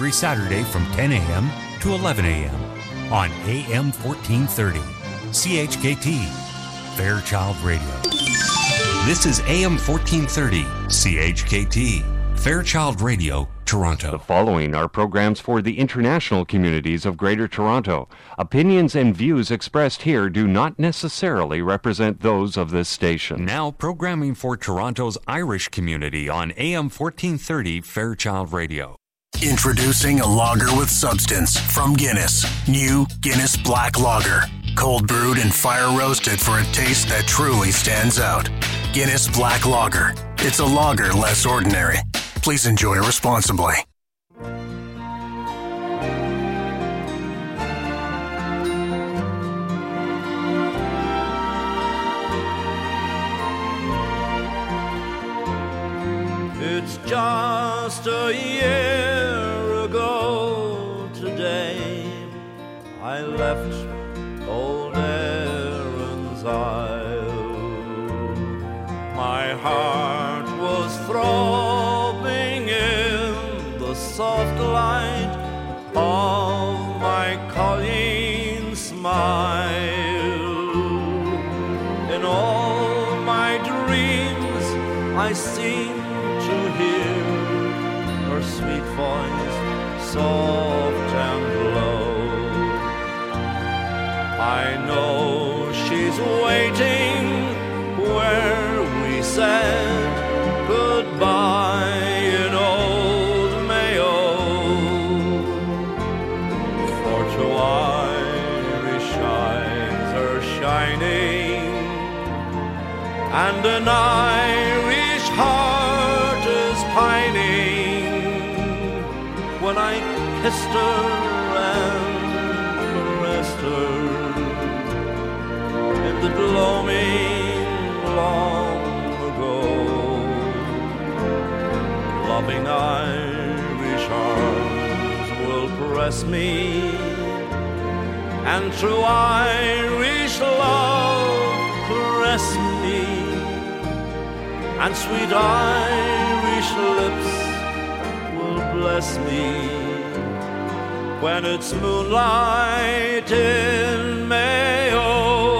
every Saturday from 10 a.m. to 11 a.m. on AM 1430. CHKT, Fairchild Radio. This is AM 1430, CHKT, Fairchild Radio, Toronto. The following are programs for the international communities of Greater Toronto. Opinions and views expressed here do not necessarily represent those of this station. Now, programming for Toronto's Irish community on AM 1430 Fairchild Radio. Introducing a lager with substance from Guinness. New Guinness Black Lager. Cold brewed and fire roasted for a taste that truly stands out. Guinness Black Lager. It's a lager less ordinary. Please enjoy responsibly. It's just a year ago today I left old Erin's Isle. My heart was throbbing in the soft light of my Colleen's smile. In all my dreams, I seem soft and low. I know she's waiting where we said goodbye in old Mayo. For two Irish eyes are shining, and an Irish heart kissed her and caressed her in the gloaming long ago. Loving Irish arms will press me, and through Irish love caress me, and sweet Irish lips will bless me when it's moonlight in Mayo.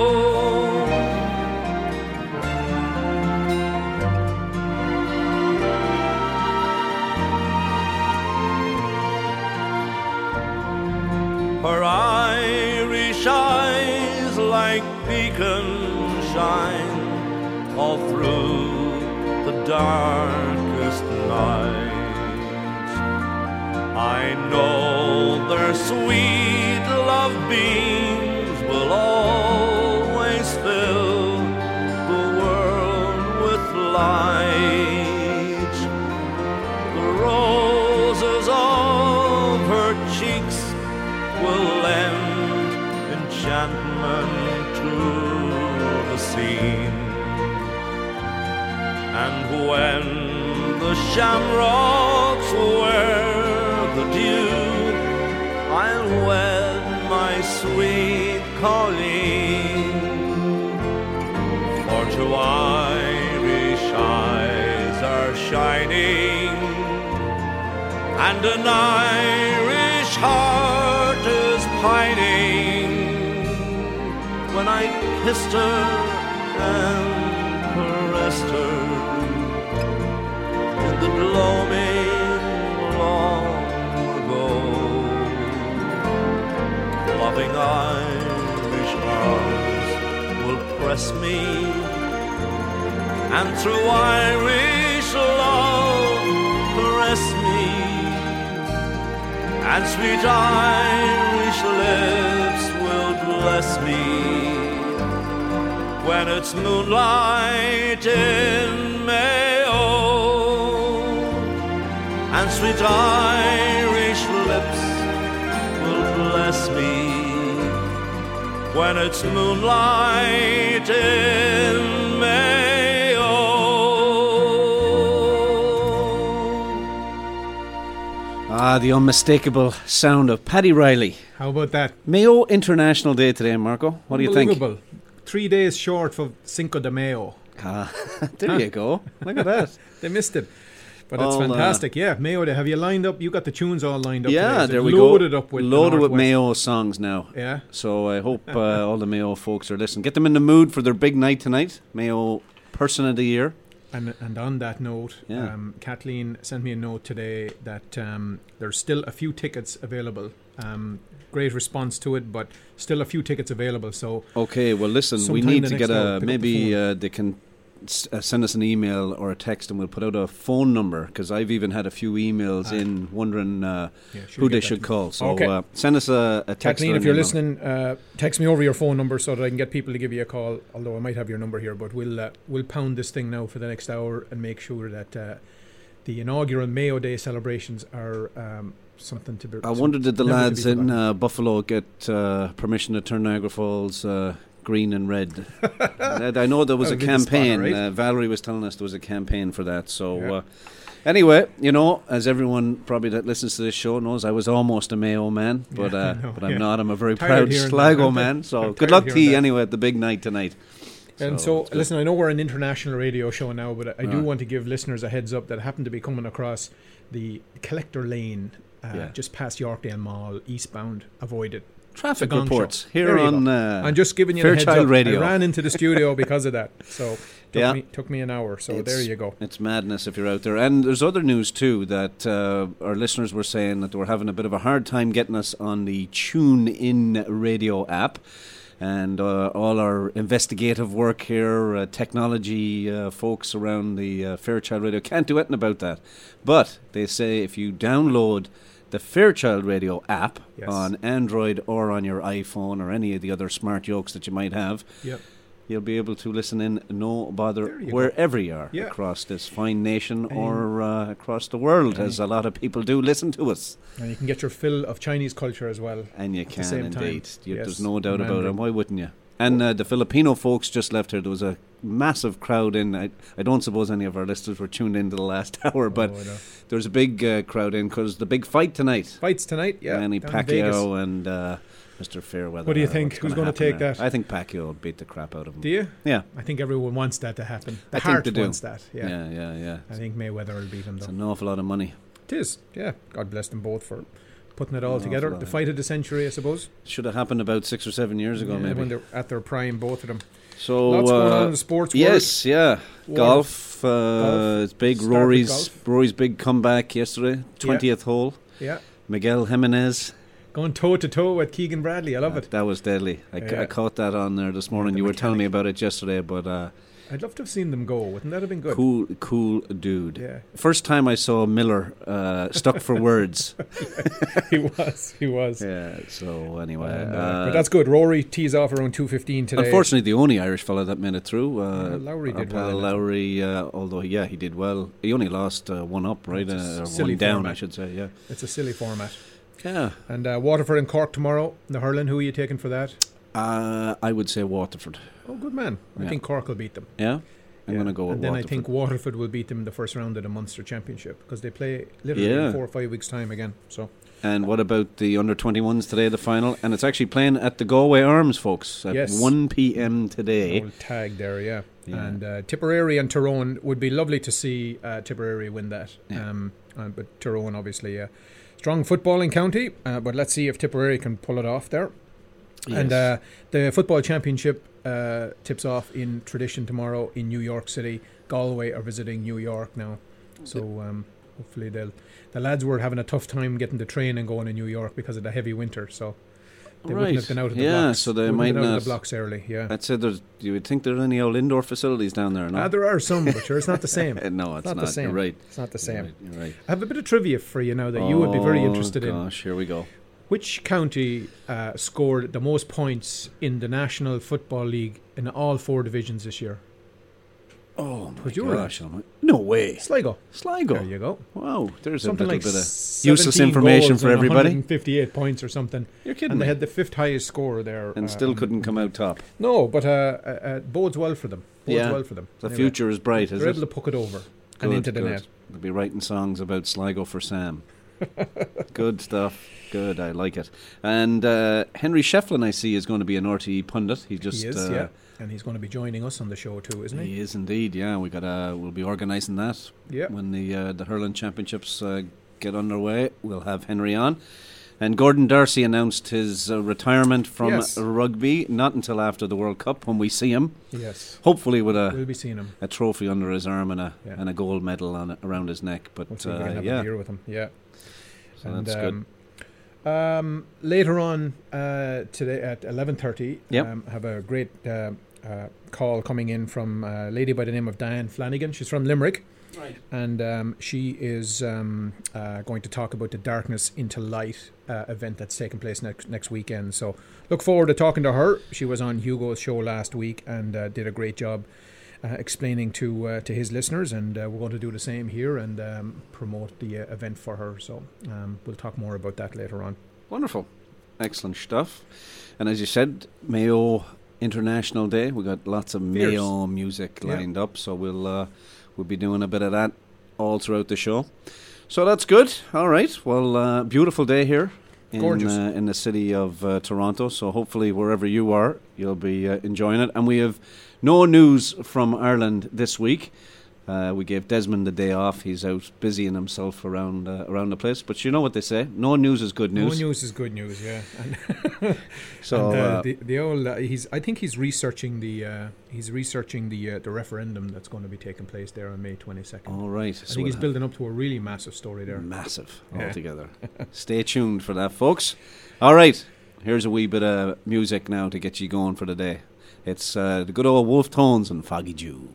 Her Irish eyes like beacons shine all through the darkest I know their sweet love beams will always fill the world with light. The roses of her cheeks will lend enchantment to the scene. And when the shamrocks I'll wed my sweet Colleen. For two Irish eyes are shining, and an Irish heart is pining. When I kissed her and caressed her in the gloaming long Irish arms will press me, and through Irish love caress me, and sweet Irish lips will bless me. When it's moonlight in Mayo, and sweet Irish when it's moonlight in Mayo. Ah, the unmistakable sound of Paddy Reilly. How about that? Mayo International Day today, Marco. What do you think? Three days short for Cinco de Mayo. Ah, there you go. Look at that. They missed it. But it's All, uh, fantastic. yeah, Mayo. Have you lined up? You got the tunes all lined up. yeah, today. Is it there we go. loaded up with loaded with Mayo songs now. Yeah. So I hope uh, all the Mayo folks are listening. Get them in the mood for their big night tonight. Mayo Person of the Year. And and on that note, Yeah. um, Kathleen sent me a note today that um, there's still a few tickets available. Um, great response to it, but still a few tickets available. So Okay, well, listen, we need to get a the maybe uh, they can s- uh, send us an email or a text, and we'll put out a phone number because I've even had a few emails Ah. in wondering uh, Yeah, who they should call. So Okay. uh, send us a, a text. Kathleen, if you're listening, uh, text me over your phone number so that I can get people to give you a call. Although I might have your number here, but we'll uh, we'll pound this thing now for the next hour and make sure that uh, the inaugural Mayo Day celebrations are um, something to be. I wonder did the never to be lads in uh, Buffalo get uh, permission to turn Niagara Falls uh, green and red? I I know there was a the spot, campaign. right? uh, Valerie was telling us there was a campaign for that. So. Yeah. Uh, Anyway, you know, as everyone probably that listens to this show knows, I was almost a Mayo man, but Yeah, I uh, know, but I'm yeah. not. I'm a very proud Sligo man. So good luck to you that. anyway at the big night tonight. And So, so, listen, I know we're an international radio show now, but I do Ah. want to give listeners a heads up that happen to be coming across the Collector Lane uh, just past Yorkdale Mall, eastbound. Avoid it. Traffic reports Show. here There on. Uh, I'm just giving you a heads Fairchild up. Radio. I ran into the studio because of that. So took Yeah. me took me an hour. So It's- there you go. It's madness if you're out there. And there's other news too that uh, our listeners were saying that they were having a bit of a hard time getting us on the Tune In radio app. And uh, all our investigative work here, uh, technology uh, folks around the uh, Fairchild Radio can't do anything about that. But they say if you download the Fairchild Radio app Yes. on Android or on your iPhone or any of the other smart yokes that you might have, Yep. You'll be able to listen in no bother you go. wherever you are Yeah. across this fine nation And- or uh, across the world, as a lot of people do listen to us. And you can get your fill of Chinese culture as well. And you At the can same indeed. You, yes, there's no doubt about it. And why wouldn't you? And uh, the Filipino folks just left here. There was a massive crowd in. I, I don't suppose any of our listeners were tuned in to the last hour, but Oh, there was a big uh, crowd in because the big fight tonight. fights tonight. Yeah, Manny. Pacquiao and uh, Mr. Fairweather. What do you think? Who's gonna gonna take there? that? I think Pacquiao will beat the crap out of him. Do you? Yeah. I think everyone wants that to happen. The I heart wants that. Yeah. yeah, yeah, yeah. I think Mayweather will beat him It's though. an awful lot of money. It is. Yeah. God bless them both for putting it all An together. The fight of the century, I suppose. Should have happened about six or seven years ago, Yeah, maybe. when they're at their prime, both of them. So Lots going uh, on in the sports world. Yes, yeah, World golf. Uh, Golf. It's big. Start Rory's golf. Rory's big comeback yesterday, twentieth hole. Yeah. Miguel Jimenez. Going toe to toe with Keegan Bradley. I love Uh, it. That was deadly. I, Yeah. I caught that on there this morning. the you were telling me about it yesterday, but uh, I'd love to have seen them go. Wouldn't that have been good? cool, cool dude. Yeah. First time I saw Miller uh, stuck for words. he was. He was. yeah. So anyway, And, uh, uh, but that's good. Rory tees off around 2.15 today. Unfortunately, the only Irish fellow that made it through, uh, Lowry did well. Lowry, uh, although yeah, he did well. He only lost uh, one up, right? Uh, one down, format. I should say. Yeah, It's a silly format. yeah. And uh, Waterford and Cork tomorrow. The hurling, who are you taking for that? Uh, I would say Waterford. Oh, good man. I Yeah. think Cork will beat them. Yeah, I'm Yeah. going to go with And then Waterford. I think Waterford will beat them in the first round of the Munster Championship because they play literally Yeah. in four or five weeks' time again. So And what about the under 21s today, the final? And it's actually playing at the Galway Arms, folks, at Yes. 1 p.m. today. old tag there, yeah. Yeah. And uh, Tipperary and Tyrone would be lovely to see uh, Tipperary win that. Yeah. Um, uh, but Tyrone, obviously, a strong footballing county. Uh, but let's see if Tipperary can pull it off there. And uh, the football championship uh, tips off in tradition tomorrow in New York City. Galway are visiting New York now, so um, hopefully they'll. The lads were having a tough time getting the train and going in New York because of the heavy winter, so they right. wouldn't have been out of the yeah, blocks. so they Wouldn't might have been out not. of the blocks early. Yeah, I'd say there's. You would think there are any old indoor facilities down there, no? Ah, there are some, but sure, it's not the same. Uh, no, it's not not. the same. You're right. It's not the You're same. right. You're right. I have a bit of trivia for you now that you would be very Oh, interested in. Gosh, here we go. Which county uh, scored the most points in the National Football League in all four divisions this year? Oh my gosh! almighty. No way. Sligo. Sligo. There you go. Wow, there's Something a like little bit of useless information for everybody. 158 points or something. You're kidding And they had the fifth highest score there. and uh, still couldn't come out top. No, but uh, uh, uh, bodes well for them. Bodes Yeah. well for them. The Anyway, future is bright, is They're it? able to puck it over and into the good. net. They'll be writing songs about Sligo for Sam. good stuff. Good, I like it. And uh, Henry Shefflin, I see, is going to be an RTE pundit. He just he is, uh, yeah. And he's going to be joining us on the show too, isn't he? He is indeed. Yeah, we got. to we'll be organising that. Yeah. When the uh, the hurling championships uh, get underway, we'll have Henry on. And Gordon D'Arcy announced his uh, retirement from Yes. rugby, not until after the World Cup when we see him. Yes. Hopefully with a We'll be seeing him. a trophy under his arm and a Yeah. and a gold medal on around his neck. But We'll see if we uh, yeah, a beer with him. Yeah. so that's good. Um, later on uh, today at eleven thirty, Yep. um, have a great uh, uh, call coming in from a lady by the name of Diane Flanagan. She's from Limerick, and um, she is um, uh, going to talk about the Darkness into Light uh, event that's taking place next next weekend. So look forward to talking to her. She was on Hugo's show last week and uh, did a great job. Uh, explaining to uh, to his listeners, and uh, we're going to do the same here and um, promote the uh, event for her. So um, we'll talk more about that later on. Wonderful, excellent stuff. And as you said, Mayo International Day. We got lots of Fierce. Mayo music Yeah. lined up, so we'll uh, we'll be doing a bit of that all throughout the show. So that's good. All right. Well, uh, beautiful day here. In, Gorgeous. Uh, in the city of uh, Toronto. So hopefully, wherever you are, you'll be uh, enjoying it. And we have no news from Ireland this week. Uh, we gave Desmond the day off. He's out busying himself around uh, around the place. But you know what they say: no news is good news. No news is good news, yeah. And, So and, uh, uh, the the old uh, he's I think he's researching the uh, he's researching the uh, the referendum that's going to be taking place there on May twenty second. all right, I think he's building up to a really massive story there. massive Yeah. altogether. Stay tuned for that, folks. All right, here's a wee bit of music now to get you going for the day. It's uh, the good old Wolf Tones and Foggy Dew.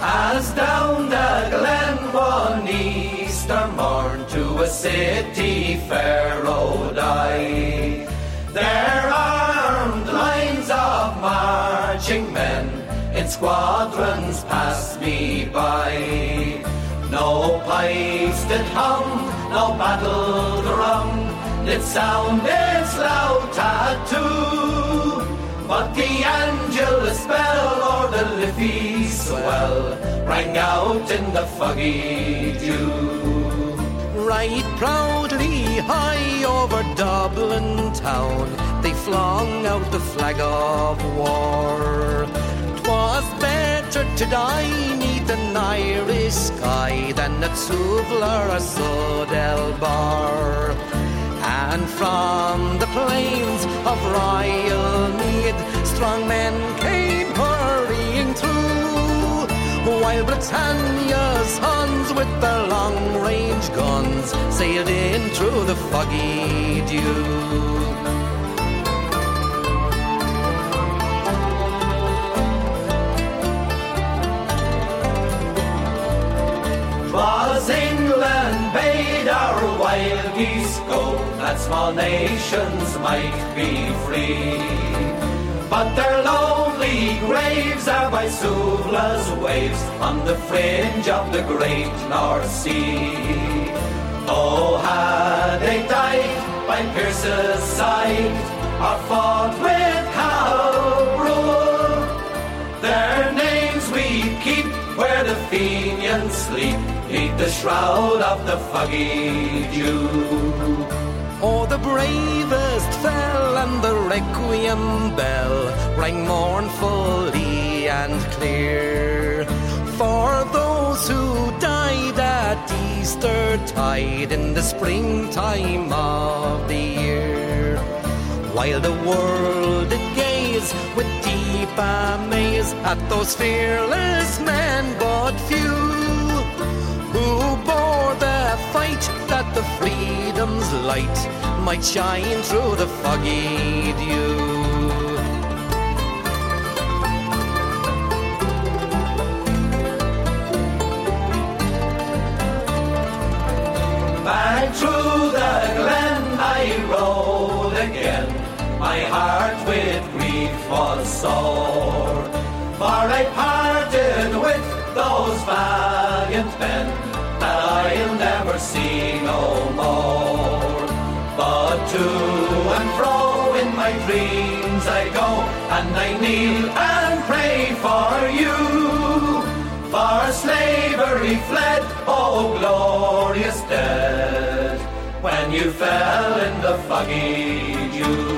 As down the glen one Easter morn to a city fair rode I. There armed lines of marching men in squadrons passed me by. No pipes did hum, no battle drum did sound its loud tattoo. But the Angelus bell or the Liffey swell rang out in the foggy dew. Right proudly high over Dublin town, they flung out the flag of war. 'Twas better to die neath an Irish sky than at Suvla or Sud-El-Bar. And from the plains of Royal Meath, strong men came hurrying through. While Britannia's Huns with their long range guns sailed in through the foggy dew. Was England bade our wild geese go that small nations might be free? But their lonely graves are by Suvla's waves on the fringe of the great North Sea. Oh, had they died by Pearse's side or fought with Cathal Brugha, their names we keep where the Fenians sleep, neath the shroud of the foggy dew. Oh, the bravest fell and the requiem bell rang mournfully and clear. For those who died at Easter tide in the springtime of the year. While the world did gaze with deep amaze at those fearless men, but few fight that the freedom's light might shine through the foggy dew. Back through the glen I rode again, my heart with grief was sore. For I parted with those that I'll never see no more. But to and fro in my dreams I go, and I kneel and pray for you. For slavery fled, oh glorious dead, when you fell in the foggy dew.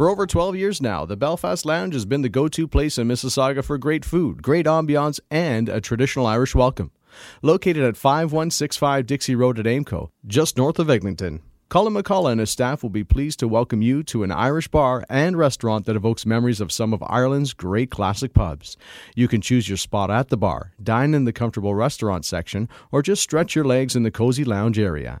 For over 12 years now, the Belfast Lounge has been the go to place in Mississauga for great food, great ambiance, and a traditional Irish welcome. Located at 5165 Dixie Road at Aimco, just north of Eglinton. Colin McCullough and his staff will be pleased to welcome you to an Irish bar and restaurant that evokes memories of some of Ireland's great classic pubs. You can choose your spot at the bar, dine in the comfortable restaurant section, or just stretch your legs in the cozy lounge area.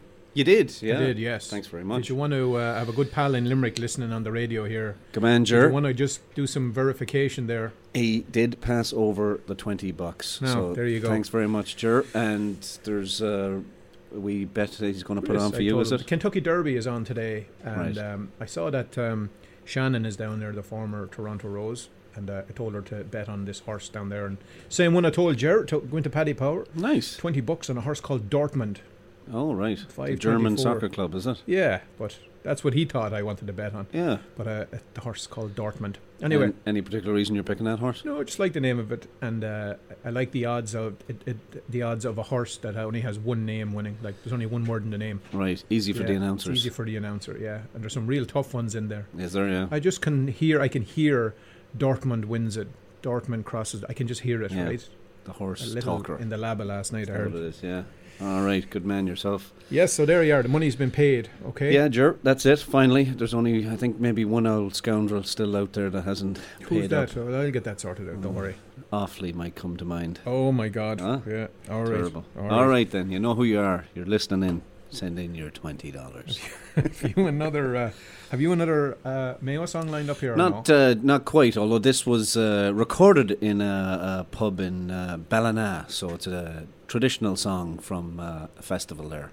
You did, yeah. I did, yes. Thanks very much. Did you want to uh, have a good pal in Limerick listening on the radio here? Commander. Did you want to just do some verification there? he did pass over the 20 bucks. No, so there you go. Thanks very much, Jer. And there's, uh, we bet that he's going to put Yes, on for I you, is it? Kentucky Derby is on today, and Right. um, I saw that um, Shannon is down there, the former Toronto Rose, and uh, I told her to bet on this horse down there. And same one I told Jared to go into Paddy Power, Nice. twenty bucks on a horse called Dortmund. All right. The German soccer club, is it? Yeah, but that's what he thought I wanted to bet on. Yeah. But uh, the horse called Dortmund. Anyway. An- any particular reason you're picking that horse? No, I just like the name of it, and uh, I like the odds of it, it, the odds of a horse that only has one name winning. Like there's only one word in the name. Right. Easy for Yeah, the announcers. easy for the announcer, yeah. And there's some real tough ones in there. Is there? Yeah. I just can hear. I can hear Dortmund wins it. Dortmund crosses. I can just hear it. Yeah, Right. the horse talker. in the lab last night. I That's what heard. it is. Yeah. All right. Good man yourself. Yes. So there you are. The money's been paid. Okay. Yeah, Jer. That's it. Finally, there's only I think maybe one old scoundrel still out there that hasn't Who's paid that? up. Oh, I'll get that sorted out. Don't Mm. worry. Awfully might come to mind. Oh my God. Huh? Yeah. All right. Terrible. All All right. right then. You know who you are. You're listening in. Send in your twenty dollars. have you another? Uh, have you another uh, Mayo song lined up here? Not no? uh, not quite. Although this was uh, recorded in a, a pub in uh, Ballina, so it's a traditional song from uh, a festival there.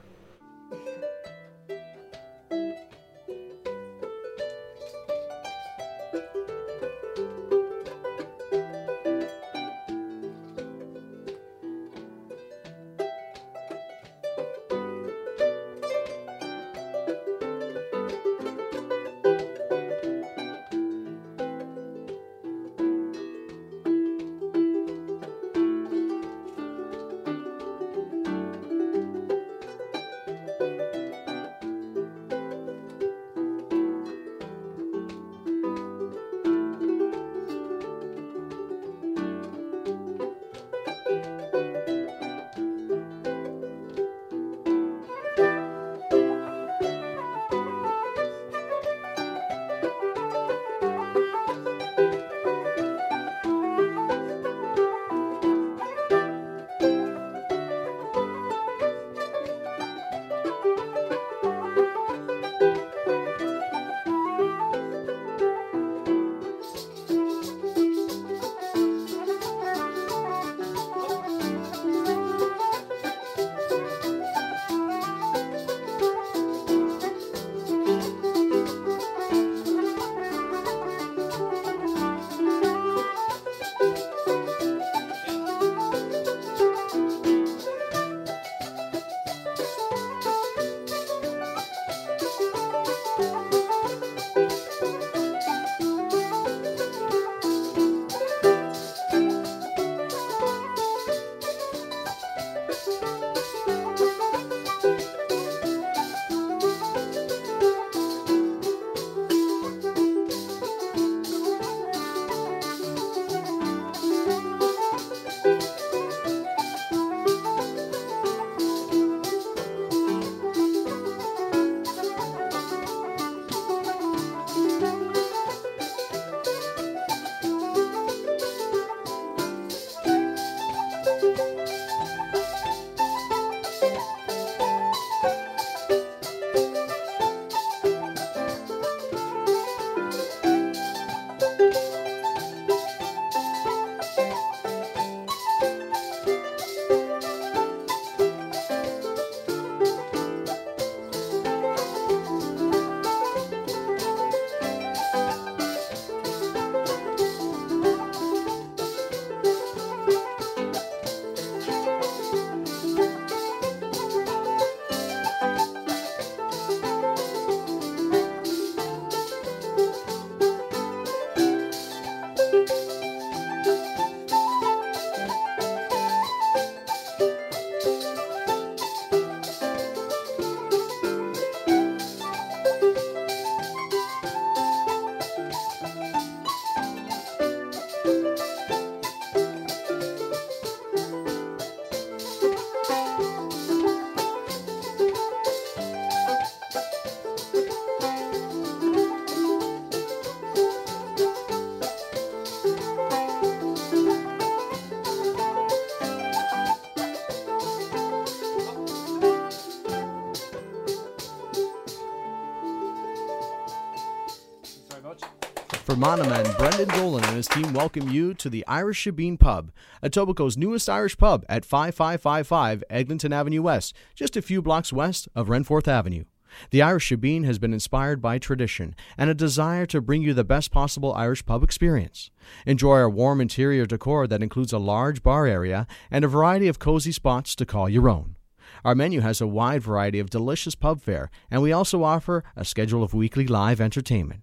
Monoman Brendan Dolan and his team welcome you to the Irish Shebeen Pub, Etobicoke's newest Irish pub at 5555 Eglinton Avenue West, just a few blocks west of Renforth Avenue. The Irish Shebeen has been inspired by tradition and a desire to bring you the best possible Irish pub experience. Enjoy our warm interior decor that includes a large bar area and a variety of cozy spots to call your own. Our menu has a wide variety of delicious pub fare, and we also offer a schedule of weekly live entertainment.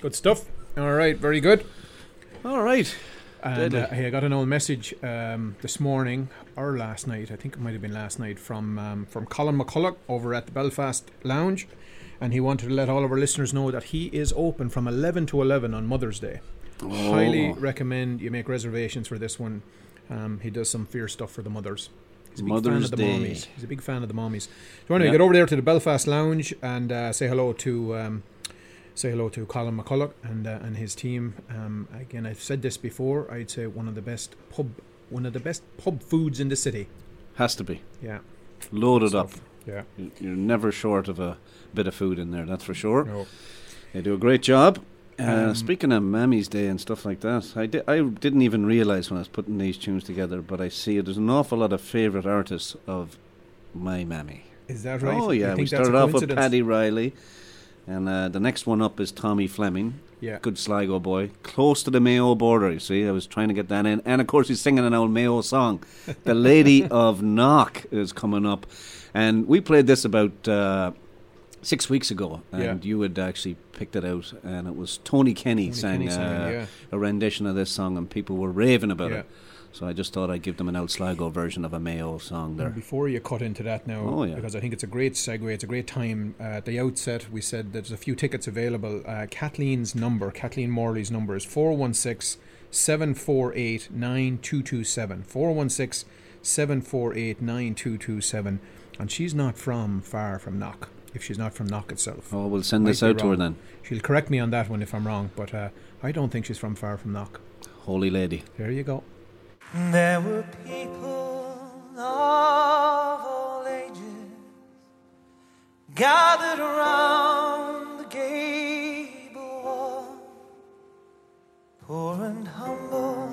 Good stuff. All right, very good. All right. And uh, hey, I got an old message um, this morning or last night. I think it might have been last night from um, from Colin McCulloch over at the Belfast Lounge, and he wanted to let all of our listeners know that he is open from 11 to 11 on Mother's Day. Highly recommend you make reservations for this one. Um, he does some fierce stuff for the mothers. He's a big fan Mother's of the Day. mommies. He's a big fan of the mommies. So anyway, Yeah. get over there to the Belfast Lounge and uh, say hello to um, say hello to Colin McCulloch and uh, and his team. Um, again, I've said this before. I'd say one of the best pub one of the best pub foods in the city. Has to be. Yeah, Loaded up. Yeah. You- You're never short of a bit of food in there, that's for sure. No. They do a great job. Uh, Um, speaking of Mammy's Day and stuff like that, I, di- I didn't even realise when I was putting these tunes together, but I see there's an awful lot of favourite artists of my Mammy. Is that right? Oh, yeah. We started off with? Paddy Reilly, and uh, the next one up is Tommy Fleming. Yeah. Good Sligo boy. Close to the Mayo border, you see. I was trying to get that in. And of course, he's singing an old Mayo song. The Lady of Knock is coming up. And we played this about uh, six weeks ago. And Yeah. you had actually picked it out. And it was Tony Kenny Tony sang Kenny sang uh, yeah. a rendition of this song, and people were raving about Yeah. it. So I just thought I'd give them an old Sligo version of a Mayo song there. And Before you cut into that now, Oh, yeah. because I think it's a great segue, it's a great time. Uh, at the outset, we said there's a few tickets available. Uh, Kathleen's number, Kathleen Morley's number is 416 748 9227. 416 748 9227. And she's not from far from Knock, if she's not from Knock itself. Oh, we'll send Might this out to her then. She'll correct me on that one if I'm wrong, but uh, I don't think she's from far from Knock. Holy Lady. There you go. There were people of all ages gathered around the gable wall, poor and humble,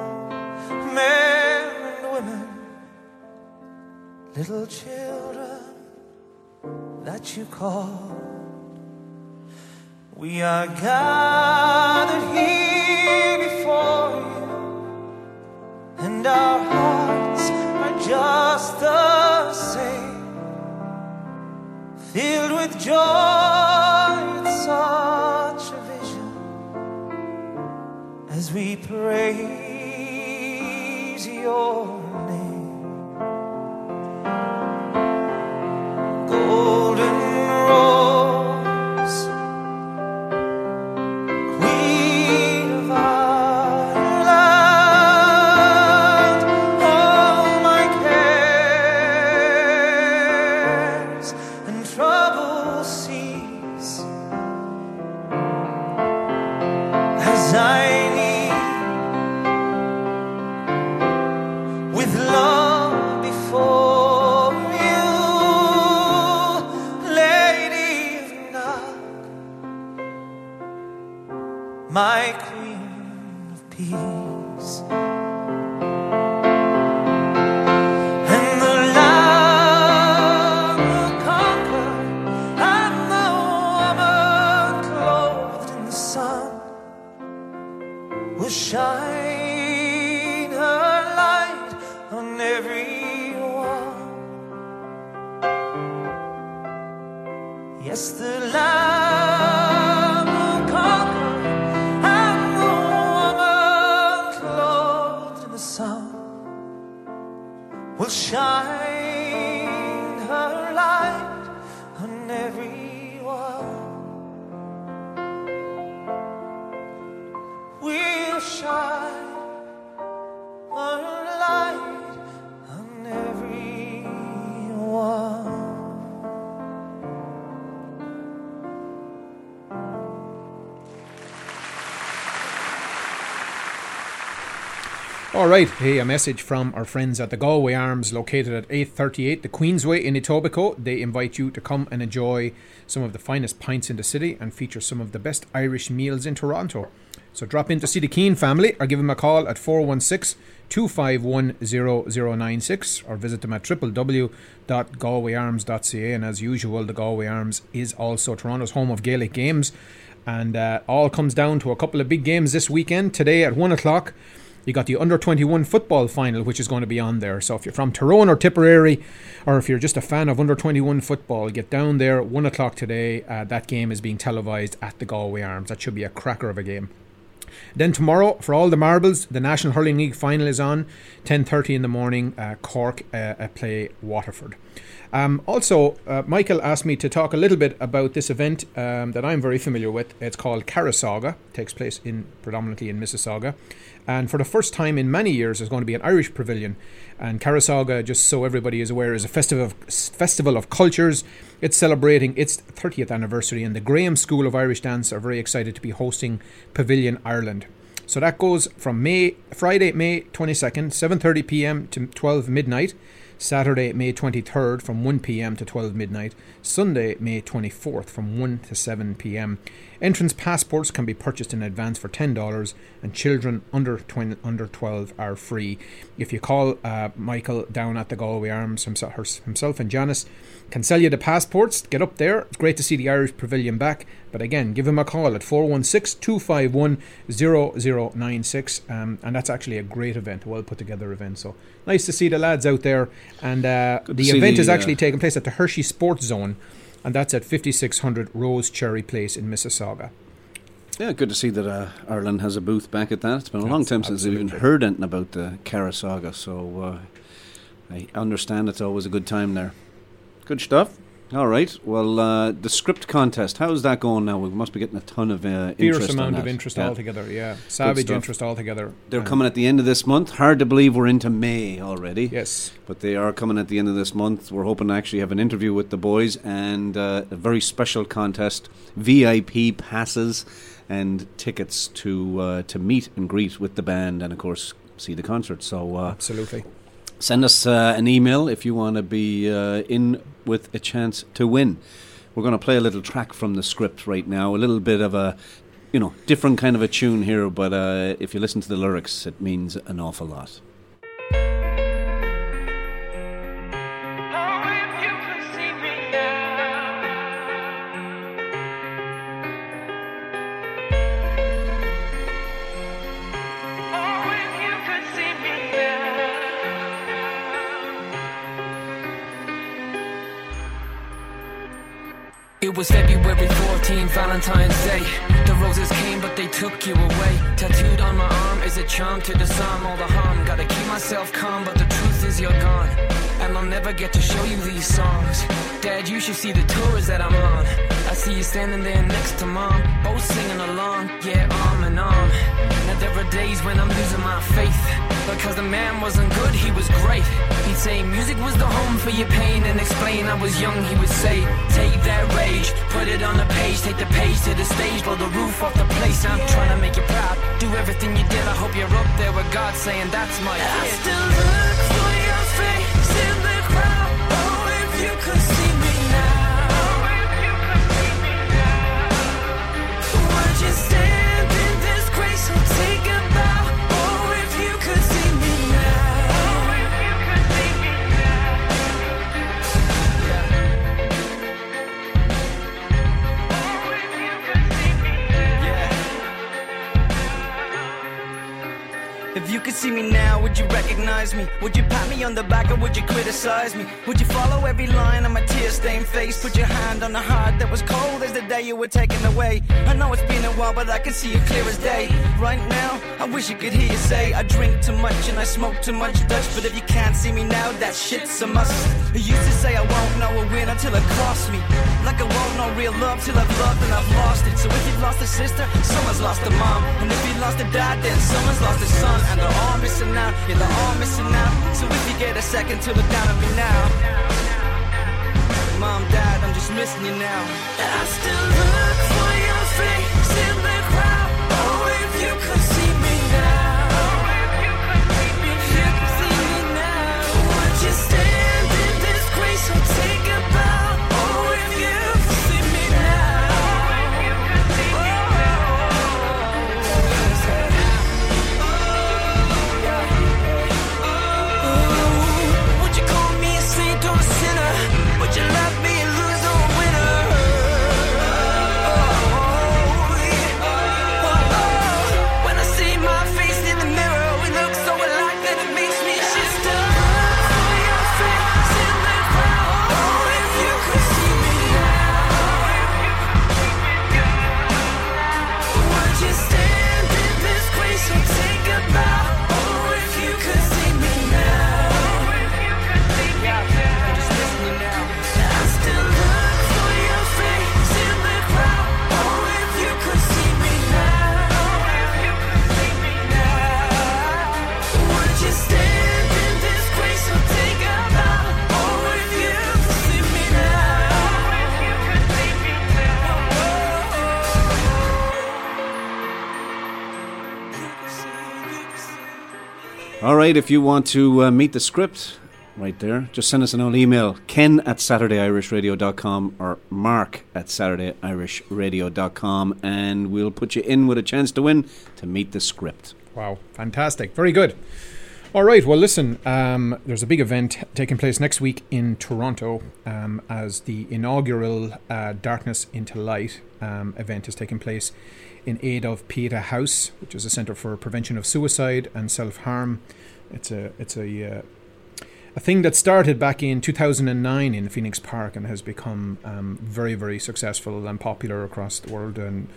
men and women, little children that you call. We are gathered here and our hearts are just the same, filled with joy at such a vision. As we praise All right, hey, a message from our friends at the Galway Arms, located at 838 the Queensway in Etobicoke. They invite you to come and enjoy some of the finest pints in the city and feature some of the best Irish meals in Toronto. So drop in to see the Keane family or give them a call at 416 251 0096 or visit them at www.galwayarms.ca. And as usual, the Galway Arms is also Toronto's home of Gaelic games. And uh, all comes down to a couple of big games this weekend. Today at 1 o'clock, you got the under 21 football final, which is going to be on there. So if you're from Tyrone or Tipperary, or if you're just a fan of under 21 football, get down there at 1 o'clock today. Uh, that game is being televised at the Galway Arms. That should be a cracker of a game. Then tomorrow, for all the marbles, the National Hurling League final is on, 10.30 in the morning, uh, Cork uh, play Waterford. Um, also, uh, Michael asked me to talk a little bit about this event um, that I'm very familiar with. It's called Carassauga. It takes place in predominantly in Mississauga. And for the first time in many years, there's going to be an Irish pavilion. And Carassauga, just so everybody is aware, is a festival of, festival of cultures. It's celebrating its 30th anniversary, and the Graham School of Irish Dance are very excited to be hosting Pavilion Ireland. So that goes from May Friday, May 22nd, 7:30 p.m. to 12 midnight. Saturday, May 23rd from 1 pm to 12 midnight. Sunday, May 24th from 1 to 7 pm. Entrance passports can be purchased in advance for $10 and children under 20, under 12 are free. If you call uh, Michael down at the Galway Arms, himself, and Janice can sell you the passports. Get up there. It's great to see the Irish Pavilion back. But again, give him a call at 416 251 0096. Um, and that's actually a great event, a well put together event. So nice to see the lads out there. And uh, the event the, is actually uh, taking place at the Hershey Sports Zone. And that's at 5600 Rose Cherry Place in Mississauga. Yeah, good to see that uh, Ireland has a booth back at that. It's been a long time since I've even heard anything about the Carassauga, so uh, I understand it's always a good time there. Good stuff. All right. Well, uh, the script contest. How's that going now? We must be getting a ton of uh, fierce amount of interest yeah. altogether. Yeah, savage interest altogether. They're um, coming at the end of this month. Hard to believe we're into May already. Yes, but they are coming at the end of this month. We're hoping to actually have an interview with the boys and uh, a very special contest: VIP passes and tickets to uh, to meet and greet with the band, and of course see the concert. So uh, absolutely send us uh, an email if you want to be uh, in with a chance to win. We're going to play a little track from the script right now, a little bit of a, you know, different kind of a tune here, but uh, if you listen to the lyrics, it means an awful lot. It was February 14, Valentine's Day. The roses came, but they took you away. Tattooed on my arm is a charm to disarm all the harm. Gotta keep myself calm, but the truth is you're gone. And I'll never get to show you these songs. Dad, you should see the tours that I'm on. I see you standing there next to mom, both singing along, yeah, arm in arm. Now there are days when I'm losing my faith. Because the man wasn't good, he was great. He'd say music was the home for your pain and explain I was young, he would say, take that rage, put it on the page, take the page to the stage, blow the roof off the place. I'm trying to make you proud, do everything you did. I hope you're up there with God saying that's my kid. I still look you could see me now, would you recognize me? Would you pat me on the back or would you criticize me? Would you follow every line on my tear-stained face? Put your hand on the heart that was cold as the day you were taken away. I know it's been a while, but I can see you clear as day. Right now, I wish you could hear you say I drink too much and I smoke too much Dutch. But if you can't see me now, that shit's a must. You used to say I won't know a win until it costs me. Like I won't know real love till I've loved and I've lost it. So if you've lost a sister, someone's lost a mom. And if you lost a dad, then someone's lost a son. And they're all missing out, yeah, they're all missing out. So if you get a second to look down at me now. Mom, dad, I'm just missing you now. And I still look for if you want to uh, meet the script right there, just send us an old email ken at SaturdayIrishRadio.com or mark at SaturdayIrishRadio.com and we'll put you in with a chance to win to meet the script. Wow, fantastic. Very good. All right, well, listen, um, there's a big event taking place next week in Toronto um, as the inaugural uh, Darkness into Light um, event is taking place in aid of Pieta House, which is a centre for prevention of suicide and self harm. It's a, it's a, uh, a thing that started back in 2009 in Phoenix Park and has become um, very, very successful and popular across the world. And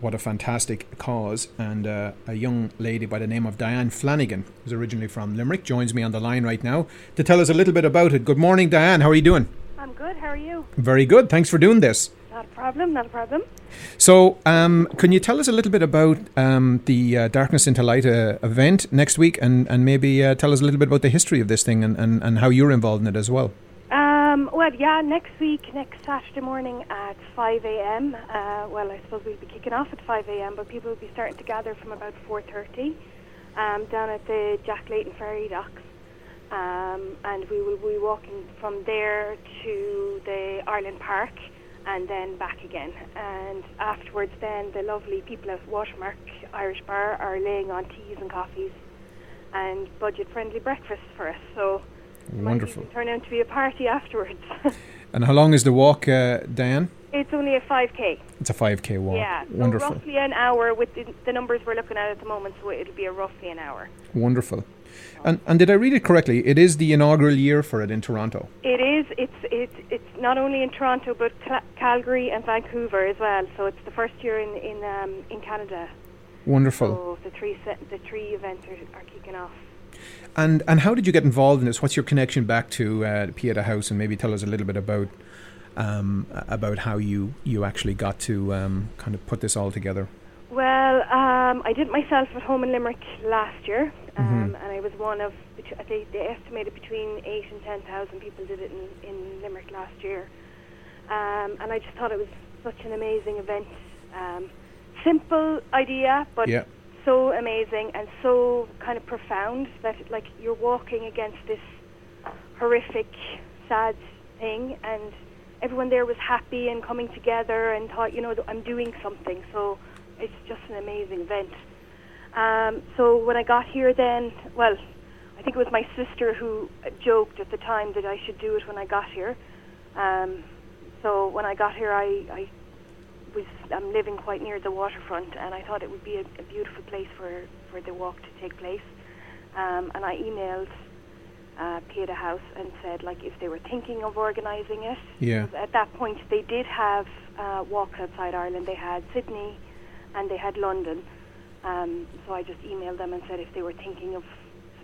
what a fantastic cause. And uh, a young lady by the name of Diane Flanagan, who's originally from Limerick, joins me on the line right now to tell us a little bit about it. Good morning, Diane. How are you doing? I'm good. How are you? Very good. Thanks for doing this. Not a problem. Not a problem. So, um, can you tell us a little bit about um, the uh, Darkness into Light uh, event next week and, and maybe uh, tell us a little bit about the history of this thing and, and, and how you're involved in it as well? Um, well, yeah, next week, next Saturday morning at 5 a.m. Uh, well, I suppose we'll be kicking off at 5 a.m., but people will be starting to gather from about 4.30 um, down at the Jack Layton Ferry docks. Um, and we will be walking from there to the Ireland Park and then back again. And afterwards, then the lovely people at Watermark Irish Bar are laying on teas and coffees and budget-friendly breakfast for us. So Wonderful. even turn out to be a party afterwards. And how long is the walk, uh, Diane? it's only a 5k. It's a 5k walk. Yeah, so Wonderful. roughly an hour with the, the numbers we're looking at at the moment. So it'll be a roughly an hour. Wonderful. And, and did I read it correctly? It is the inaugural year for it in Toronto. It is. It's it's it's not only in Toronto but Calgary and Vancouver as well. So it's the first year in in um, in Canada. Wonderful. So the three se- the three events are, are kicking off. And and how did you get involved in this? What's your connection back to uh, Pieta House? And maybe tell us a little bit about um, about how you you actually got to um, kind of put this all together. Well, um, I did it myself at home in Limerick last year, um, Mhm. and I was one of they, they estimated between eight and ten thousand people did it in, in Limerick last year, um, and I just thought it was such an amazing event. Um, simple idea, but Yeah. so amazing and so kind of profound that like you're walking against this horrific, sad thing, and everyone there was happy and coming together and thought, you know, I'm doing something. So it's just an amazing event. Um, so when I got here, then, well, I think it was my sister who joked at the time that I should do it when I got here. Um, so when I got here, I, I was I'm living quite near the waterfront, and I thought it would be a, a beautiful place for for the walk to take place. Um, and I emailed uh, Pieta House and said like if they were thinking of organising it. Yeah. At that point, they did have uh, walks outside Ireland. They had Sydney, and they had London. Um, so I just emailed them and said if they were thinking of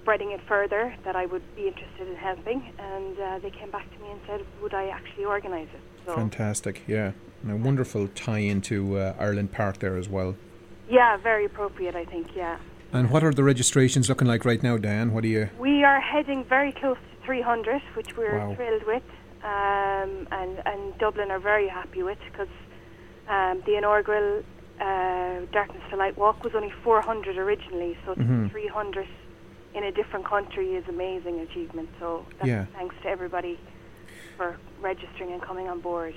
spreading it further, that I would be interested in helping. And uh, they came back to me and said, would I actually organise it? So Fantastic, yeah. And a wonderful tie into uh, Ireland Park there as well. yeah, very appropriate, I think. Yeah, And what are the registrations looking like right now, Dan? What are you? we are heading very close to 300, which we're Wow. thrilled with, um, and and Dublin are very happy with because um, the inaugural uh, Darkness to Light walk was only 400 originally, so Mhm. 300 in a different country is amazing achievement. So that's Yeah. thanks to everybody for registering and coming on board.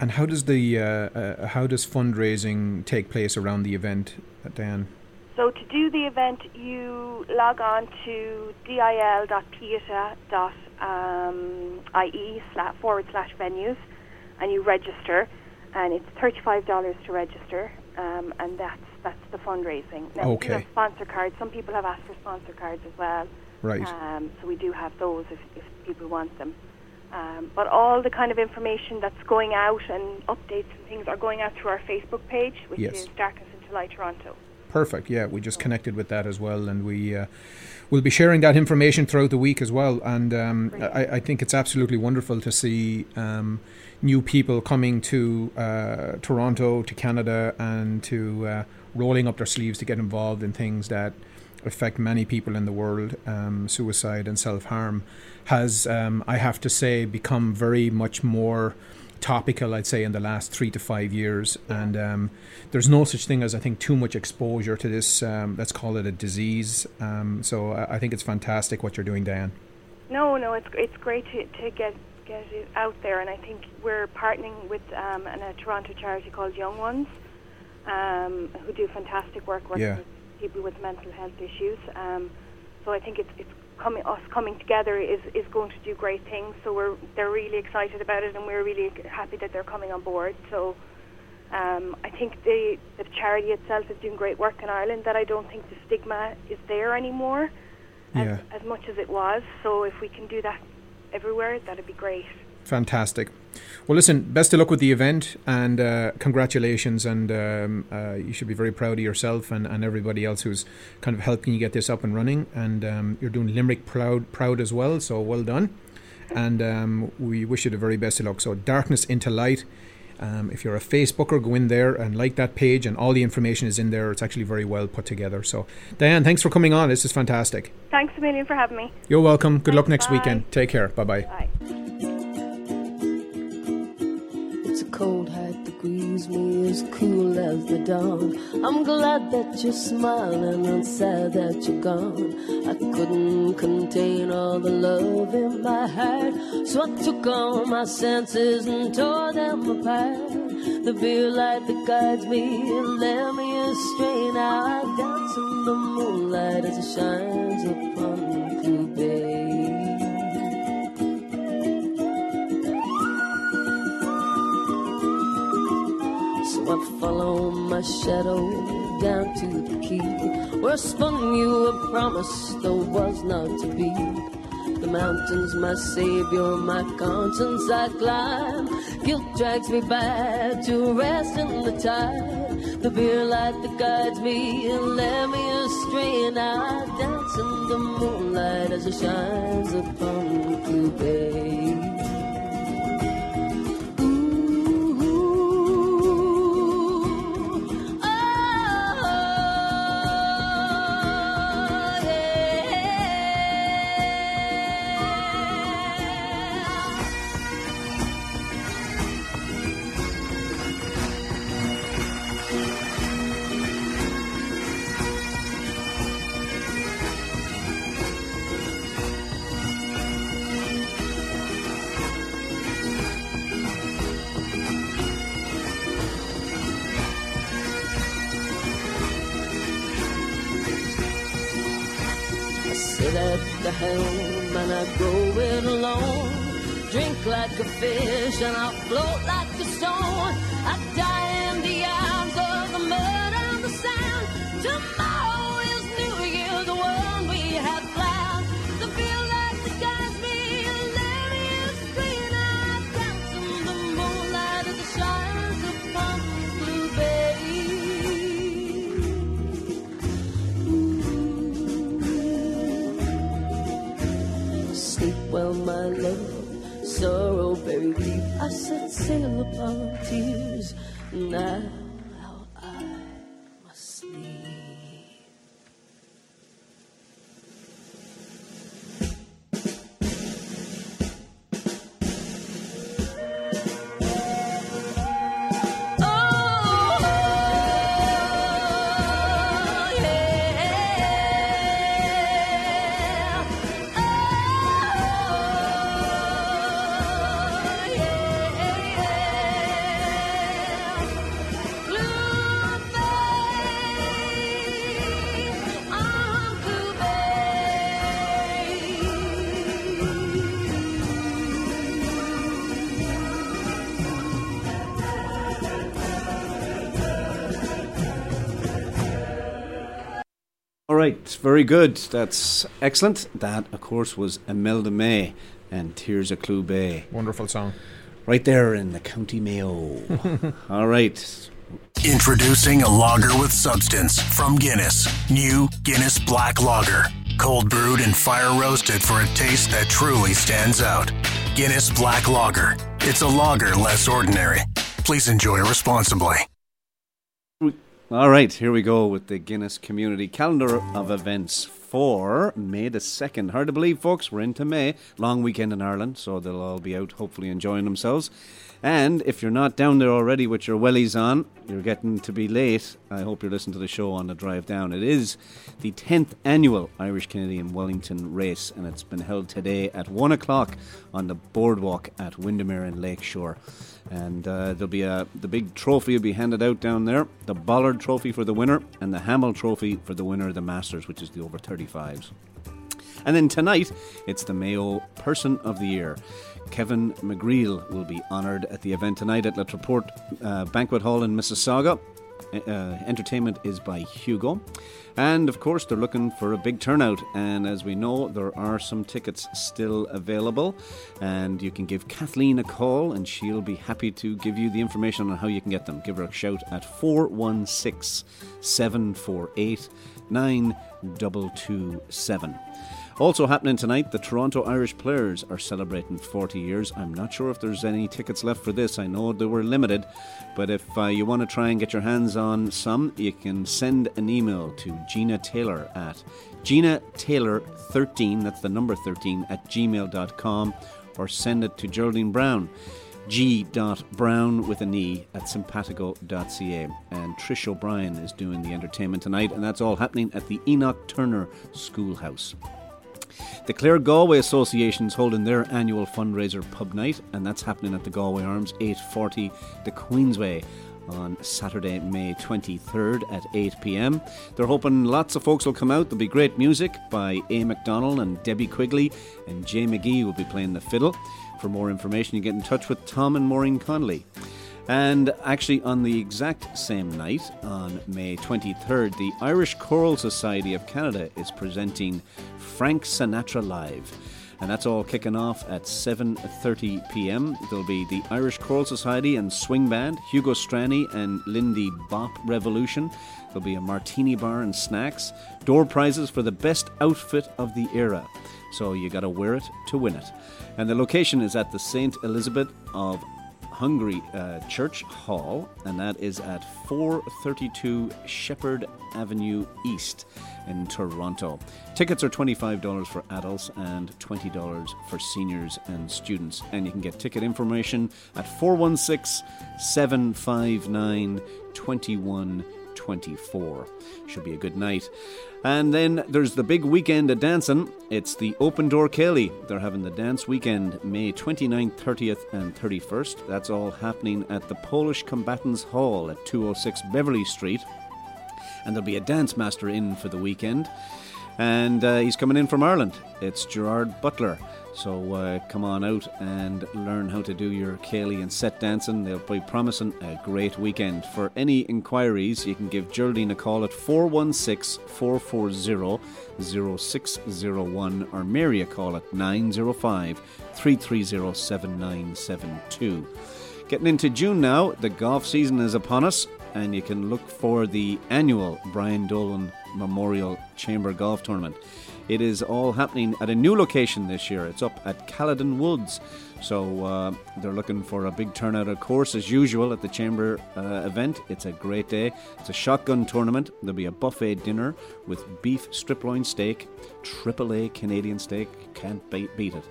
And how does the uh, uh, how does fundraising take place around the event, uh, Dan? So to do the event, you log on to dil.pieta.ie slash forward slash venues, and you register, and it's thirty-five dollars to register, um, and that's that's the fundraising. Now, we do have sponsor cards. Some people have asked for sponsor cards as well. Right. Um, so we do have those if, if people want them. Um, but all the kind of information that's going out and updates and things are going out through our Facebook page, which Yes. is Darkness into Light Toronto. Perfect. Yeah, we just connected with that as well, and we uh, will be sharing that information throughout the week as well. And um, I, I think it's absolutely wonderful to see um, new people coming to uh, Toronto, to Canada, and to uh, rolling up their sleeves to get involved in things that affect many people in the world. Um, suicide and self harm has, um, I have to say, become very much more topical, I'd say, in the last three to five years. And um, there's no such thing as, I think, too much exposure to this, um, let's call it a disease. Um, so I, I think it's fantastic what you're doing, Diane. No, no, it's it's great to, to get get it out there, and I think we're partnering with um, an, a Toronto charity called Young Ones, um, who do fantastic work working Yeah. with people with mental health issues. Um, so I think it's it's coming us coming together is is going to do great things. So we're they're really excited about it, and we're really happy that they're coming on board. So. Um, I think the, the charity itself is doing great work in Ireland. That I don't think the stigma is there anymore Yeah. as much as it was. So if we can do that everywhere, that'd be great. Fantastic. Well, listen, best of luck with the event and uh, congratulations. And um, uh, you should be very proud of yourself and, and everybody else who's kind of helping you get this up and running. And um, you're doing Limerick proud, proud as well. So well done. And um, we wish you the very best of luck. So, Darkness into Light. Um, if you're a Facebooker, go in there and like that page, and all the information is in there. It's actually very well put together. So, Diane, thanks for coming on. This is fantastic. Thanks a million for having me. You're welcome. Good luck next Bye. weekend. Take care. Bye bye. Bye. Cold hat that grieves me as cool as the dawn. I'm glad that you're smiling and sad that you're gone. I couldn't contain all the love in my heart, so I took all my senses and tore them apart. The beer light that guides me and led me astray. Now I dance in the moonlight as it shines upon shadow down to the key where spun you a promise there was not to be. The mountains, my savior, my conscience I climb. Guilt drags me back to rest in the tide. The beer light that guides me and led me astray. And I dance in the moonlight as it shines upon Clew Bay. Sail upon tears. Now right, very good. That's excellent. That, of course, was Imelda May and Tears of Clew Bay. Wonderful song. Right there in the County Mayo. All right. Introducing a lager with substance from Guinness. New Guinness Black Lager. Cold brewed and fire roasted for a taste that truly stands out. Guinness Black Lager. It's a lager less ordinary. Please enjoy responsibly. All right, here we go with the Guinness Community Calendar of Events for May the 2nd. Hard to believe, folks, we're into May. Long weekend in Ireland, so they'll all be out hopefully enjoying themselves. And if you're not down there already with your wellies on, you're getting to be late. I hope you're listening to the show on the drive down. It is the 10th annual Irish Canadian Wellington race, and it's been held today at 1 o'clock on the boardwalk at Windermere in Lakeshore. And uh, there'll be a the big trophy will be handed out down there, the Bollard Trophy for the winner, and the Hamill Trophy for the winner of the Masters, which is the over 35s. And then tonight, it's the Mayo Person of the Year. Kevin McGreal will be honoured at the event tonight at La uh, Banquet Hall in Mississauga. Uh, entertainment is by Hugo. And of course, they're looking for a big turnout. And as we know, there are some tickets still available. And you can give Kathleen a call, and she'll be happy to give you the information on how you can get them. Give her a shout at 416 748 9227. Also happening tonight, the Toronto Irish Players are celebrating 40 years. I'm not sure if there's any tickets left for this. I know they were limited, but if uh, you want to try and get your hands on some, you can send an email to Gina Taylor at Gina Taylor 13, that's the number 13, at gmail.com, or send it to Geraldine Brown g.brown with an e at sympatico.ca. And Trish O'Brien is doing the entertainment tonight, and that's all happening at the Enoch Turner Schoolhouse. The Clare Galway Association's holding their annual fundraiser pub night, and that's happening at the Galway Arms, 840 the Queensway on Saturday, May 23rd at 8 pm. They're hoping lots of folks will come out. There'll be great music by A. McDonald and Debbie Quigley, and Jay McGee will be playing the fiddle. For more information, you get in touch with Tom and Maureen Connolly. And actually, on the exact same night, on May 23rd, the Irish Choral Society of Canada is presenting Frank Sinatra Live. And that's all kicking off at 7.30 p.m. There'll be the Irish Choral Society and Swing Band, Hugo Strani and Lindy Bop Revolution. There'll be a martini bar and snacks, door prizes for the best outfit of the era. So you gotta wear it to win it. And the location is at the St. Elizabeth of Hungary uh, Church Hall, and that is at 432 Sheppard Avenue East in Toronto. Tickets are $25 for adults and $20 for seniors and students. And you can get ticket information at 416 759 2124. Should be a good night. And then there's the big weekend of dancing. It's the Open Door Ceili. They're having the dance weekend May 29th, 30th, and 31st. That's all happening at the Polish Combatants Hall at 206 Beverley Street. And there'll be a dance master in for the weekend. And uh, he's coming in from Ireland. It's Gerard Butler. So uh, come on out and learn how to do your ceili and set dancing. They'll be promising a great weekend. For any inquiries, you can give Geraldine a call at 416 440 0601 or Mary a call at 905 330 7972. Getting into June now, the golf season is upon us, and you can look for the annual Brian Dolan Memorial Chamber Golf Tournament. It is all happening at a new location this year. It's up at Caledon Woods. So uh, they're looking for a big turnout, of course, as usual at the Chamber uh, event. It's a great day. It's a shotgun tournament. There'll be a buffet dinner with beef strip loin steak, AAA Canadian steak. Can't beat, it.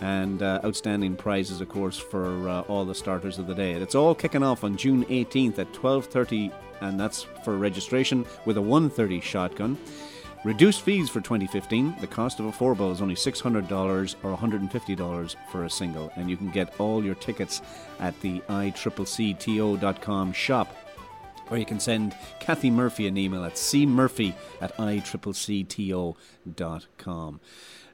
And uh, outstanding prizes, of course, for uh, all the starters of the day. It's all kicking off on June 18th at 12:30, and that's for registration with a 130 shotgun. Reduced fees for 2015. The cost of a four ball is only $600 or $150 for a single, and you can get all your tickets at the ICCCTO.com shop. Or you can send Kathy Murphy an email at cmurphy at ICCCTO.com.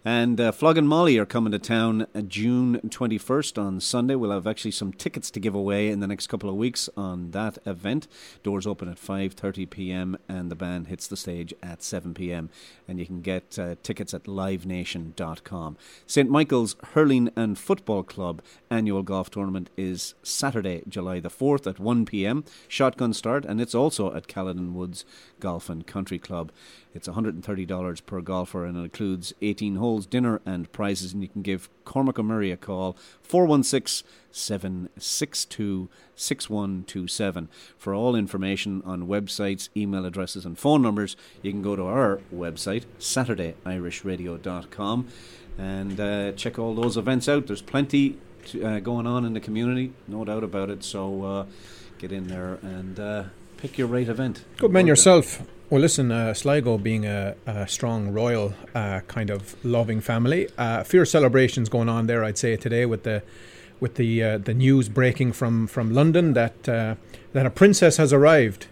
And uh, Flogging Molly are coming to town uh, June 21st on Sunday. We'll have actually some tickets to give away in the next couple of weeks on that event. Doors open at 5:30 p.m. and the band hits the stage at 7 p.m. And you can get uh, tickets at livenation.com. St Michael's Hurling and Football Club annual golf tournament is Saturday, July the 4th at 1 p.m. Shotgun start, and it's also at Caledon Woods Golf and Country Club. It's $130 per golfer and it includes 18 holes, dinner, and prizes. And you can give Cormac O'Murray a call 416 762 6127. For all information on websites, email addresses, and phone numbers, you can go to our website, SaturdayIrishRadio.com, and uh, check all those events out. There's plenty uh, going on in the community, no doubt about it. So uh, get in there and uh, pick your right event. Good man yourself. Well, listen, uh, Sligo being a, a strong royal uh, kind of loving family, uh, fierce celebrations going on there. I'd say today with the with the uh, the news breaking from from London that uh, that a princess has arrived.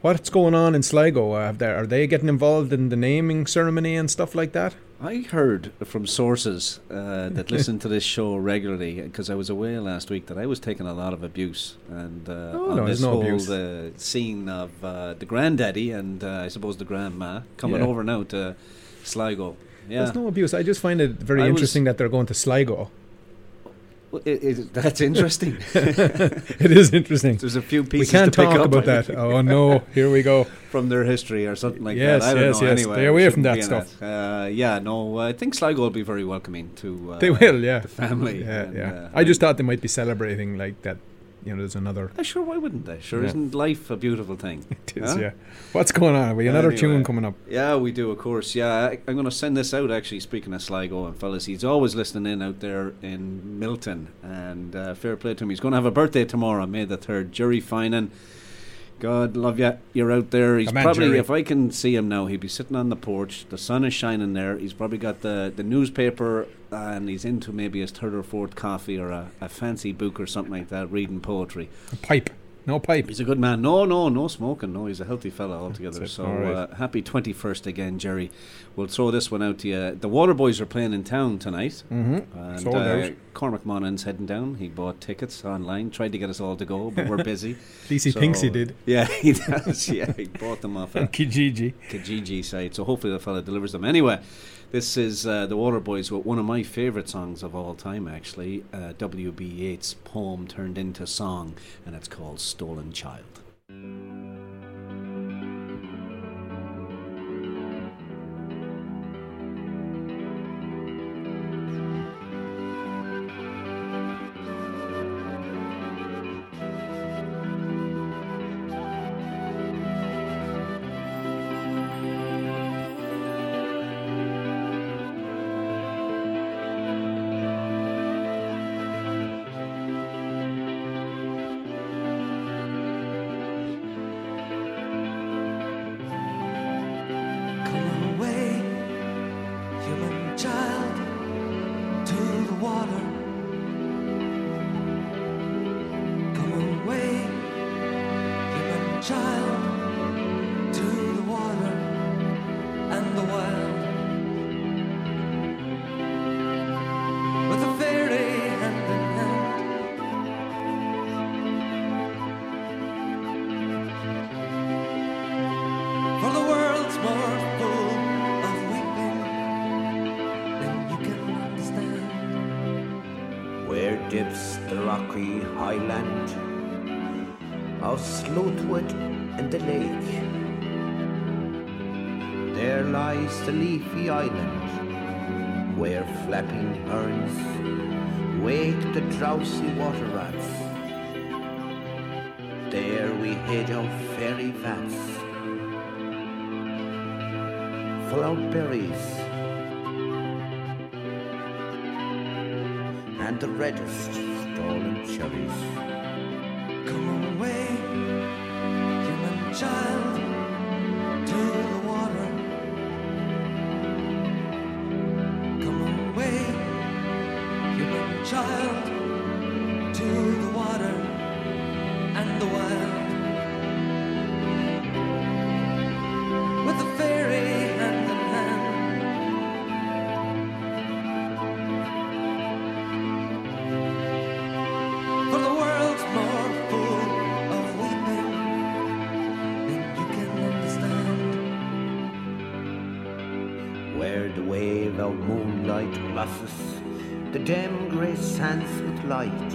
What's going on in Sligo? Uh, are they getting involved in the naming ceremony and stuff like that? I heard from sources uh, that listen to this show regularly because I was away last week that I was taking a lot of abuse and uh, Oh, on no, this no whole abuse. uh, scene of uh, the granddaddy and uh, I suppose the grandma coming Yeah. over now to Sligo. Yeah, There's no abuse. I just find it very I interesting that they're going to Sligo. Well, it, it, that's interesting. it is interesting. There's a few pieces. We can't to pick talk up, about that. Oh no, here we go. from their history or something like Yes, that. I don't yes, know. yes. Anyway, Stay away from shouldn't that stuff. Uh, yeah, no, I think Sligo will be very welcoming to. Uh, They will, yeah. The family. Yeah, and, yeah. uh, I just thought they might be celebrating like that. You know, there's another. Uh, sure, why wouldn't they? Sure, Yeah. isn't life a beautiful thing? It is, Huh? yeah. What's going on? We another Anyway. tune coming up? Yeah, we do, of course. Yeah, I, I'm going to send this out, actually, speaking of Sligo and fellas. He's always listening in out there in Milton, and uh, fair play to him. He's going to have a birthday tomorrow, May the 3rd. Jerry Finan. God love you. You're out there. He's Come probably, if I can see him now, he'd be sitting on the porch. The sun is shining there. He's probably got the, the newspaper and he's into maybe his third or fourth coffee or a, a fancy book or something like that, reading poetry. A pipe. No pipe. He's a good man. No, no, no smoking. No, he's a healthy fella altogether. So right. uh, happy 21st again, Jerry. We'll throw this one out to you. The Waterboys are playing in town tonight. Mhm. And Sold uh. Cormac Monan's heading down. He bought tickets online, tried to get us all to go, but we're busy. At least he thinks he did. Yeah, he does. Yeah, he bought them off a Kijiji. Kijiji site. So hopefully the fella delivers them. Anyway, this is uh, the Waterboys with one of my favourite songs of all time, actually. Uh, W.B. Yeats' poem turned into song, and it's called Stolen Child. Highland of Sleuth Wood and the lake? There lies the leafy island where flapping herons wake the drowsy water rats. There we hid our fairy vats, full of berries and the reddest stolen cherries. The dim grey sands with light.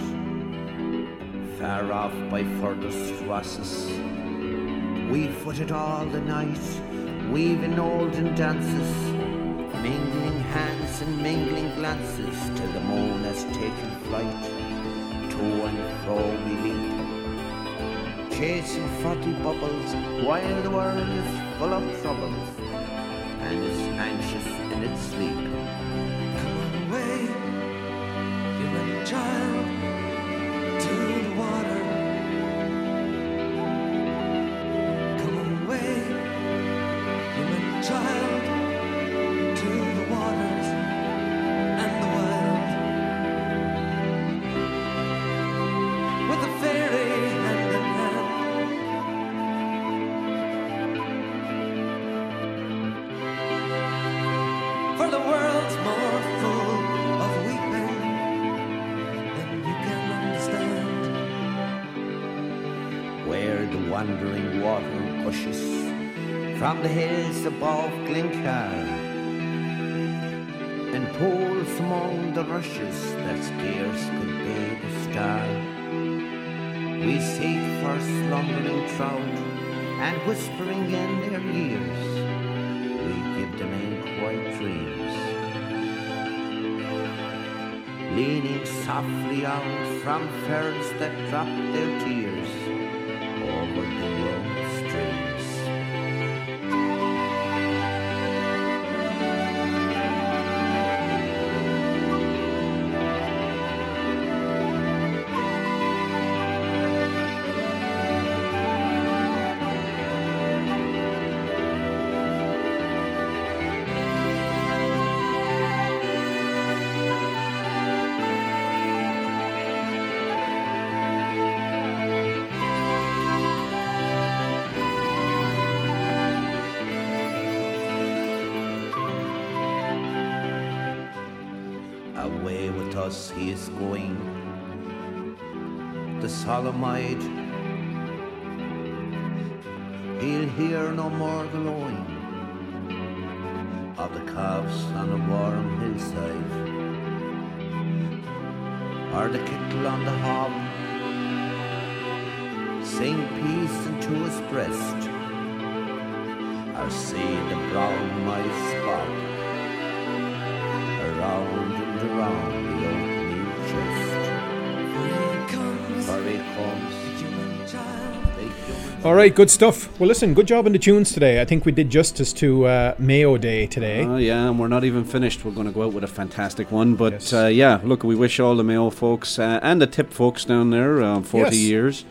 Far off by furthest rosses, we footed all the night, weaving olden dances, mingling hands and mingling glances till the moon has taken flight. To and fro we leap, chasing frothy bubbles while the world is full of troubles and is anxious in its sleep. Come away, human child, to from the hills above Glencar and pools among the rushes that scarce could bathe the star. We seek for slumbering trout and whispering in their ears, we give them in quiet dreams. Leaning softly out from ferns that drop their tears Us he is going, the solemn-eyed. He'll hear no more the lowing of the calves on the warm hillside, or the kettle on the hob, sing peace into his breast, or see the brown mice bob around and around All right, good stuff. Well, listen, good job in the tunes today. I think we did justice to uh, Mayo Day today. Oh, yeah, and we're not even finished. We're going to go out with a fantastic one. But Yes. uh, yeah, look, we wish all the Mayo folks uh, and the Tip folks down there uh, 40 Yes. years.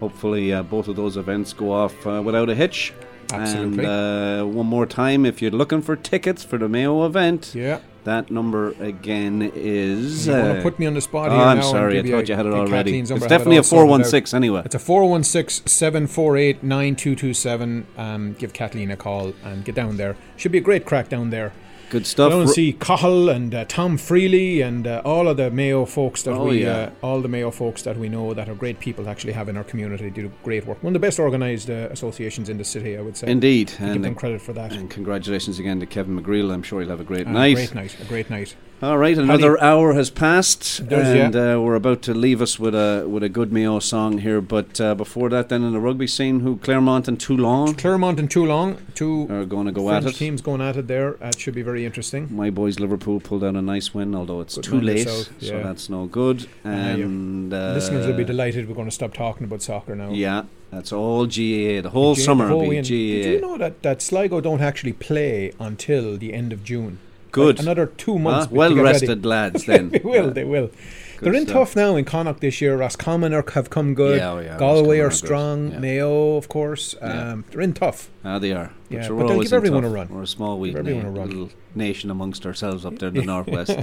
Hopefully, uh, both of those events go off uh, without a hitch. Absolutely. And uh, one more time, if you're looking for tickets for the Mayo event, Yeah. That number again is. You want uh, to put me on the spot oh, here I'm now and sorry, I thought you had it already. It's. It definitely a 416 anyway. It's a 416 748 9227. Um, Give Kathleen a call and get down there. Should be a great craic down there. Good stuff. Go and see Cahill and uh, Tom Freely and uh, all of the Mayo folks that Oh, we, yeah. uh, all the Mayo folks that we know that are great people actually have in our community. Do great work. One of the best organised uh, associations in the city, I would say. Indeed. We give And, them credit for that. and congratulations again to Kevin McGreal. I'm sure he'll have a great night. Great night. A great night. All right, another hour has passed, Does, and yeah. uh, we're about to leave us with a with a good Mayo song here. But uh, before that, then in the rugby scene, who Clermont and Toulon Clermont and Toulon, two are going to go French at it. teams going at it there. That should be very interesting. My boys Liverpool pulled out a nice win, although it's Good too late, yourself, so that's no good. Uh, And uh, Listeners will be delighted we're going to stop talking about soccer now. Yeah, that's all GAA. The whole GAA, summer the whole will be. GAA. Did you know that, that Sligo don't actually play until the end of June? Good. Like another two months. Ah, to well get ready. rested lads then. they will, Yeah. they will. Good They're in stuff. tough now in Connacht this year. Roscommon are, have come good. Yeah, oh yeah, Galway Roscommon are are strong. Yeah. Mayo, of course. Yeah. Um, They're in tough. Ah, they are. Yeah, But, but we're they'll always give in everyone a run. We're a small, weak na- little nation amongst ourselves up there in the northwest.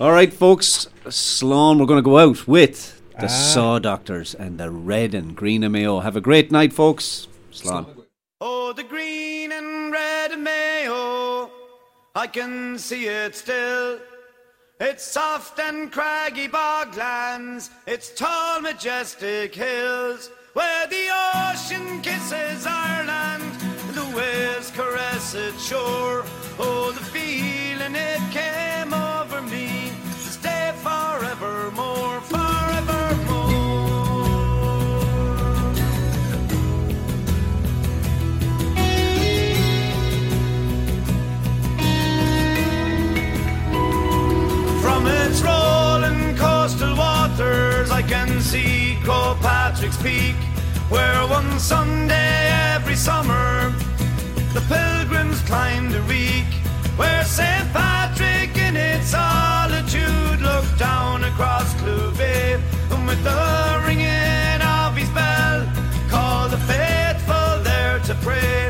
All right, folks. Slán, we're going to go out with the Ah. Saw Doctors and the Red and Green of Mayo. Have a great night, folks. Slán. Oh, the green and red Mayo, I can see it still. It's soft and craggy boglands, it's tall, majestic hills, where the ocean kisses Ireland, the waves caress its shore. Oh, the feeling it came over me stay forevermore. Waters, I can see Croagh Patrick's Peak, where one Sunday every summer the pilgrims climbed a reek, where St. Patrick in its solitude looked down across Clew Bay, and with the ringing of his bell, called the faithful there to pray,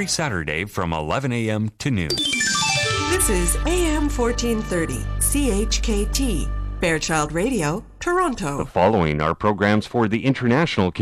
every Saturday from 11 a.m. to noon. This is AM 1430, CHKT, Fairchild Radio, Toronto. The following are programs for the international community.